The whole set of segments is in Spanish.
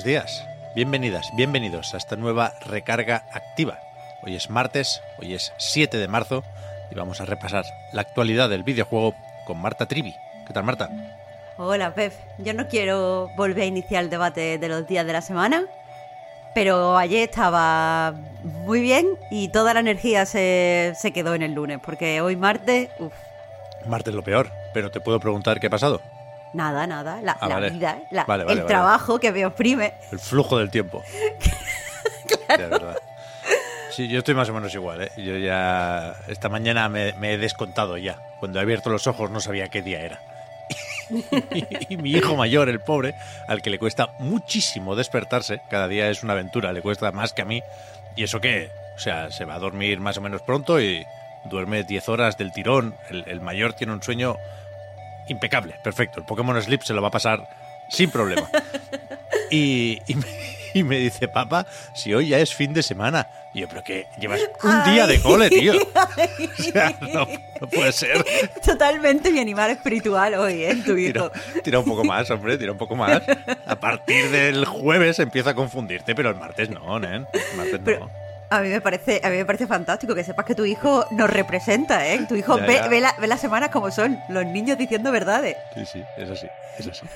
Buenos días, bienvenidas, bienvenidos a esta nueva recarga activa. Hoy es martes, hoy es 7 de marzo y vamos a repasar la actualidad del videojuego con Marta Trivi. ¿Qué tal, Marta? Hola, Pep. Yo no quiero volver a iniciar el debate de los días de la semana, pero ayer estaba muy bien y toda la energía se, se quedó en el lunes, porque hoy martes, uff, Martes lo peor, pero te puedo preguntar qué ha pasado. Nada, nada. La, Ah, la vale. vida, la- Vale, vale, el trabajo que me oprime. El flujo del tiempo. De verdad. Sí, yo estoy más o menos igual, ¿eh? Yo ya esta mañana me, me he descontado ya. Cuando he abierto los ojos no sabía qué día era. y mi hijo mayor, el pobre, al que le cuesta muchísimo despertarse, cada día es una aventura, le cuesta más que a mí. Y eso que, o sea, se va a dormir más o menos pronto y duerme 10 horas del tirón. El, el mayor tiene un sueño impecable, perfecto. El Pokémon Sleep se lo va a pasar sin problema. Y, y me, y me dice, papá, si hoy ya es fin de semana. Y yo, pero que llevas un día de cole, tío. O sea, no, no puede ser. Totalmente mi animal espiritual hoy, ¿eh? Tu hijo. Tira, tira un poco más, hombre, tira un poco más. A partir del jueves empieza a confundirte, pero el martes no, nen. El martes Pero- no. A mí me parece, a mí me parece fantástico que sepas que tu hijo nos representa, ¿eh? Tu hijo Ya, ve, ve la- ve las semanas como son, los niños diciendo verdades. Sí, sí, es así, es así.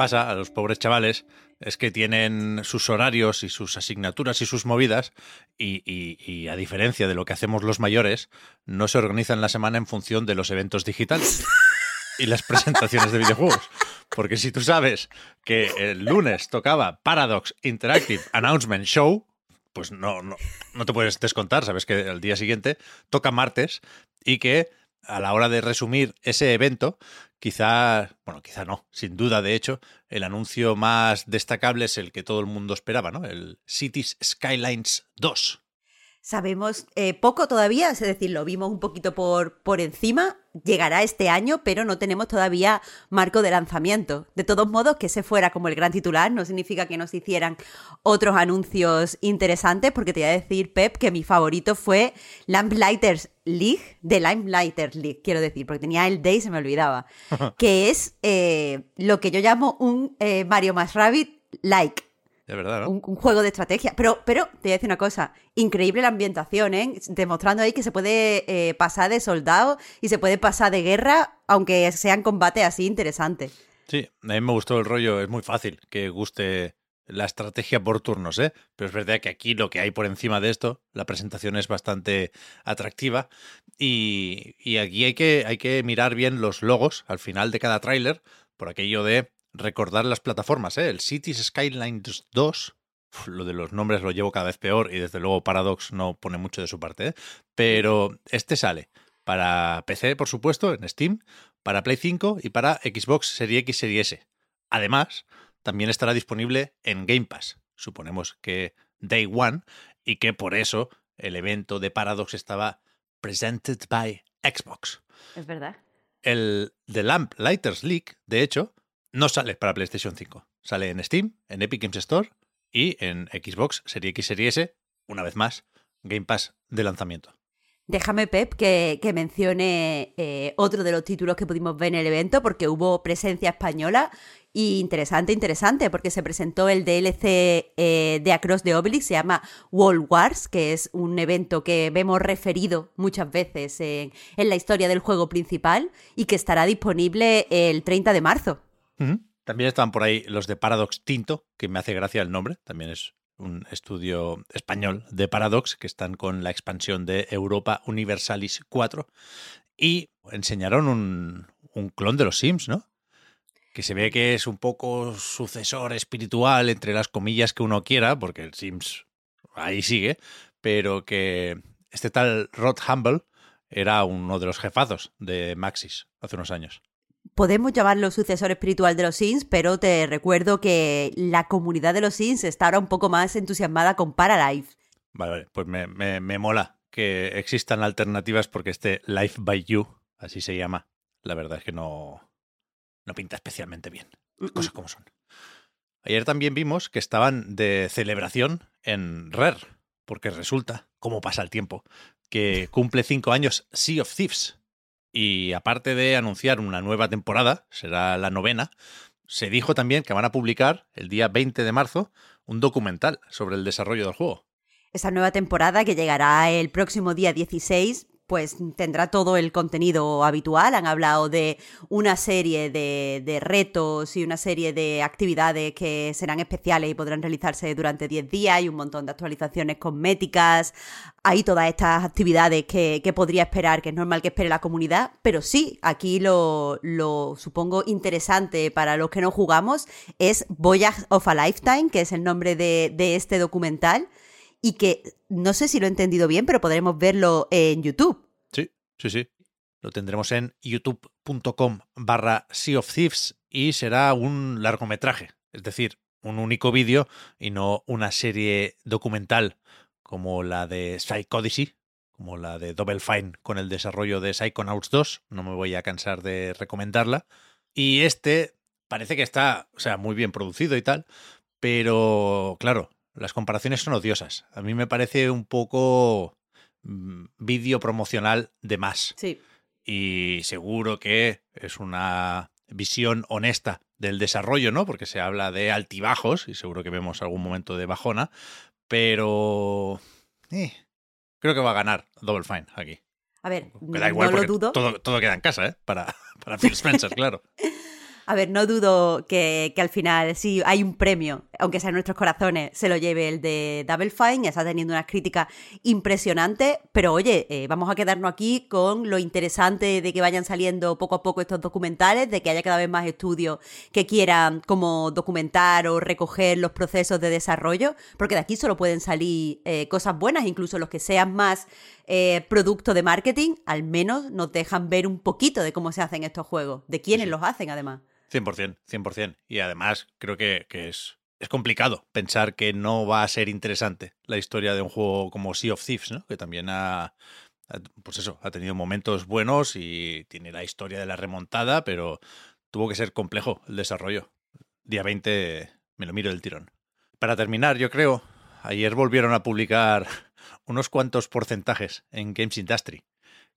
Pasa a los pobres chavales es que tienen sus horarios y sus asignaturas y sus movidas y, a diferencia de lo que hacemos los mayores, no se organizan la semana en función de los eventos digitales y las presentaciones de videojuegos. Porque si tú sabes que el lunes tocaba Paradox Interactive Announcement Show, pues no, no, no te puedes descontar, sabes que al día siguiente toca martes y que a la hora de resumir ese evento, quizá, bueno, quizá no, sin duda de hecho, el anuncio más destacable es el que todo el mundo esperaba, ¿no? El Cities Skylines 2. Sabemos eh, poco todavía, es decir, lo vimos un poquito por, por encima, llegará este año, pero no tenemos todavía marco de lanzamiento. De todos modos, que ese fuera como el gran titular no significa que nos hicieran otros anuncios interesantes, porque te voy a decir, Pep, que mi favorito fue Lamplighters League, de Lamplighters League, quiero decir, porque tenía el Day y se me olvidaba, que es eh, lo que yo llamo un eh, Mario más Rabbit like De verdad, ¿no? un, un juego de estrategia. Pero, pero te voy a decir una cosa, increíble la ambientación, ¿eh? Demostrando ahí que se puede eh, pasar de soldado y se puede pasar de guerra, aunque sean combates así interesantes. Sí, a mí me gustó el rollo, es muy fácil que guste la estrategia por turnos, ¿eh? Pero es verdad que aquí lo que hay por encima de esto, la presentación es bastante atractiva y, y aquí hay que, hay que mirar bien los logos al final de cada tráiler por aquello de recordar las plataformas, ¿eh? El Cities Skylines 2, uf, lo de los nombres lo llevo cada vez peor y desde luego Paradox no pone mucho de su parte, ¿eh? Pero este sale para PC, por supuesto, en Steam, para Play 5 y para Xbox Series X, Series S. Además, también estará disponible en Game Pass. Suponemos que Day One y que por eso el evento de Paradox estaba presented by Xbox. Es verdad. El The Lamp Lighters League, de hecho, no sale para PlayStation 5. Sale en Steam, en Epic Games Store y en Xbox Series X, Series S, una vez más, Game Pass de lanzamiento. Déjame, Pep, que, que mencione eh, otro de los títulos que pudimos ver en el evento, porque hubo presencia española y interesante, interesante, porque se presentó el DLC eh, de Across the Obelisk, se llama World Wars, que es un evento que vemos referido muchas veces en, en la historia del juego principal y que estará disponible el 30 de marzo. También estaban por ahí los de Paradox Tinto, que me hace gracia el nombre, también es un estudio español de Paradox, que están con la expansión de Europa Universalis 4, y enseñaron un, un clon de los Sims, ¿no? que se ve que es un poco sucesor espiritual, entre las comillas que uno quiera, porque el Sims ahí sigue, pero que este tal Rod Humble era uno de los jefazos de Maxis hace unos años. Podemos llamarlo sucesor espiritual de los Sims, pero te recuerdo que la comunidad de los Sims está ahora un poco más entusiasmada con Paralife. Vale, vale, pues me, me, me mola que existan alternativas porque este Life by You, así se llama, la verdad es que no, no pinta especialmente bien. Las cosas como son. Ayer también vimos que estaban de celebración en Rare, porque resulta, como pasa el tiempo, que cumple cinco años Sea of Thieves. Y aparte de anunciar una nueva temporada, será la novena, se dijo también que van a publicar el día 20 de marzo un documental sobre el desarrollo del juego. Esta nueva temporada que llegará el próximo día 16 pues tendrá todo el contenido habitual. Han hablado de una serie de, de, retos y una serie de actividades que serán especiales y podrán realizarse durante 10 días y un montón de actualizaciones cosméticas. Hay todas estas actividades que, que, podría esperar, que es normal que espere la comunidad, pero sí, aquí lo, lo supongo interesante para los que no jugamos es Voyage of a Lifetime, que es el nombre de, de este documental y que no sé si lo he entendido bien, pero podremos verlo en YouTube. Sí, sí, sí. Lo tendremos en youtube.com barra Sea of Thieves y será un largometraje, es decir, un único vídeo y no una serie documental como la de Psychodicy, como la de Double Fine con el desarrollo de Psychonauts 2. No me voy a cansar de recomendarla. Y este parece que está, o sea, muy bien producido y tal, pero claro, las comparaciones son odiosas. A mí me parece un poco mm, vídeo promocional de más. Sí. Y seguro que es una visión honesta del desarrollo, ¿no? Porque se habla de altibajos y seguro que vemos algún momento de bajona, pero eh, creo que va a ganar Double Fine aquí. A ver, da igual no lo dudo. Todo, todo, queda en casa, ¿eh? Para, para Phil Spencer, claro. A ver, no dudo que, que, al final, si hay un premio, aunque sea en nuestros corazones, se lo lleve el de Double Fine, ya está teniendo unas críticas impresionantes, pero oye, eh, vamos a quedarnos aquí con lo interesante de que vayan saliendo poco a poco estos documentales, de que haya cada vez más estudios que quieran como documentar o recoger los procesos de desarrollo, porque de aquí solo pueden salir eh, cosas buenas, incluso los que sean más eh, producto de marketing, al menos nos dejan ver un poquito de cómo se hacen estos juegos, de quiénes los hacen además. 100%, 100%. Y además creo que, que, es, es complicado pensar que no va a ser interesante la historia de un juego como Sea of Thieves, ¿no? Que también ha, pues eso, ha tenido momentos buenos y tiene la historia de la remontada, pero tuvo que ser complejo el desarrollo. Día 20 me lo miro del tirón. Para terminar, yo creo, ayer volvieron a publicar unos cuantos porcentajes en Games Industry,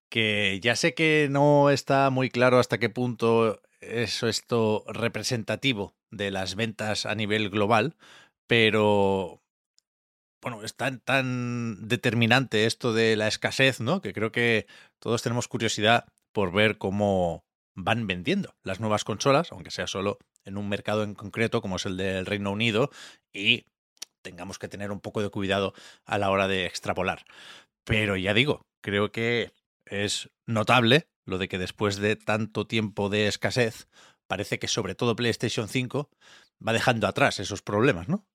que ya sé que no está muy claro hasta qué punto es esto representativo de las ventas a nivel global, pero bueno, es tan, tan determinante esto de la escasez, ¿no? Que creo que todos tenemos curiosidad por ver cómo van vendiendo las nuevas consolas, aunque sea solo en un mercado en concreto como es el del Reino Unido, y tengamos que tener un poco de cuidado a la hora de extrapolar. Pero ya digo, creo que es notable lo de que después de tanto tiempo de escasez, parece que sobre todo PlayStation 5 va dejando atrás esos problemas, ¿no?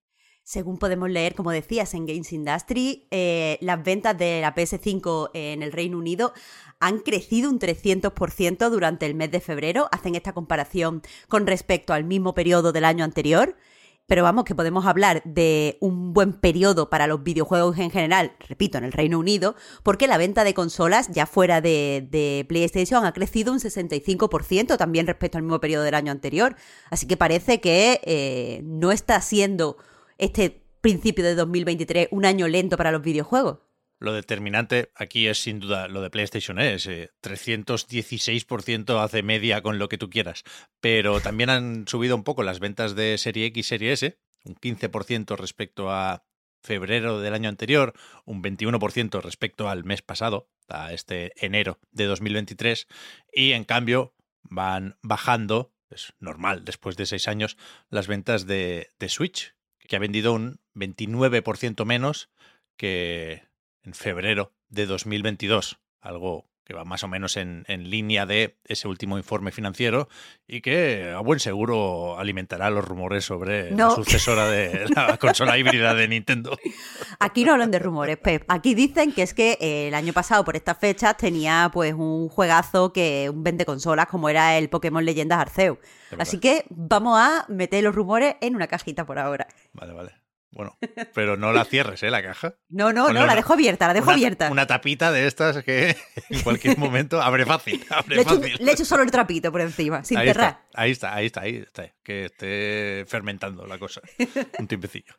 Según podemos leer, como decías, en Games Industry, eh, las ventas de la PS5 en el Reino Unido han crecido un 300% durante el mes de febrero. Hacen esta comparación con respecto al mismo periodo del año anterior pero vamos, que podemos hablar de un buen periodo para los videojuegos en general, repito, en el Reino Unido, porque la venta de consolas ya fuera de, de PlayStation ha crecido un 65% también respecto al mismo periodo del año anterior. Así que parece que eh, no está siendo este principio de 2023 un año lento para los videojuegos. Lo determinante aquí es sin duda lo de PlayStation es eh, 316% hace media con lo que tú quieras, pero también han subido un poco las ventas de Serie X y Serie S, un 15% respecto a febrero del año anterior, un 21% respecto al mes pasado, a este enero de 2023, y en cambio van bajando, es normal después de seis años, las ventas de, de Switch, que ha vendido un 29% menos que en febrero de 2022, algo que va más o menos en, línea de ese último informe financiero y que a buen seguro alimentará los rumores sobre la sucesora de la consola híbrida de Nintendo. Aquí no hablan de rumores, Pep. Aquí dicen que es que eh, el año pasado por estas fechas tenía pues un juegazo que un vende consolas como era el Pokémon Leyendas Arceus. Así que vamos a meter los rumores en una cajita por ahora. Vale, vale. Bueno, pero no la cierres, ¿eh? La caja. No, no, no, la dejo abierta, la dejo abierta. Una tapita de estas que en cualquier momento abre fácil. Abre le, fácil. Echo, le echo solo el trapito por encima, sin cerrar. ahí está, ahí está, ahí está. Que esté fermentando la cosa. Un tiempecillo.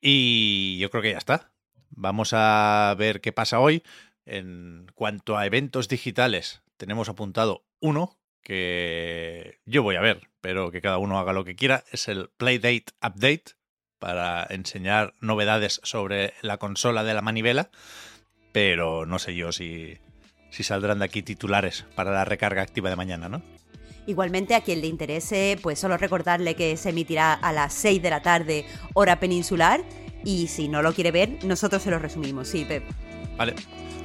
Y yo creo que ya está. Vamos a ver qué pasa hoy. En cuanto a eventos digitales, tenemos apuntado uno que yo voy a ver, pero que cada uno haga lo que quiera. Es el Playdate Update para enseñar novedades sobre la consola de la manivela, pero no sé yo si, si saldrán de aquí titulares para la recarga activa de mañana, ¿no? Igualmente, a quien le interese, pues solo recordarle que se emitirá a las 6 de la tarde, hora peninsular, y si no lo quiere ver, nosotros se lo resumimos, sí, Pep. Vale,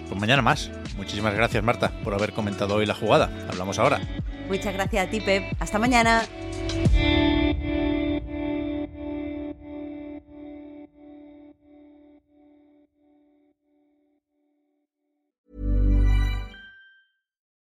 pues mañana más. Muchísimas gracias, Marta, por haber comentado hoy la jugada. Hablamos ahora. Muchas gracias a ti, Pep. Hasta mañana.